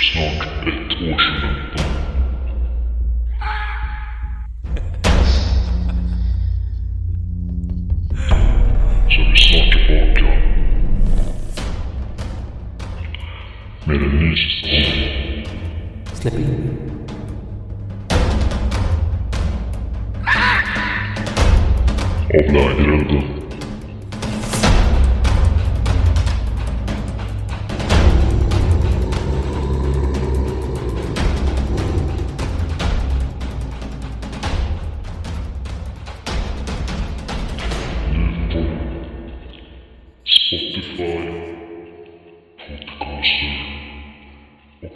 snart ett år sedan. Så är vi snart tillbaka. Med en ny säsong. Släpp in. Av Lägerelden. Spotify, Podcaster und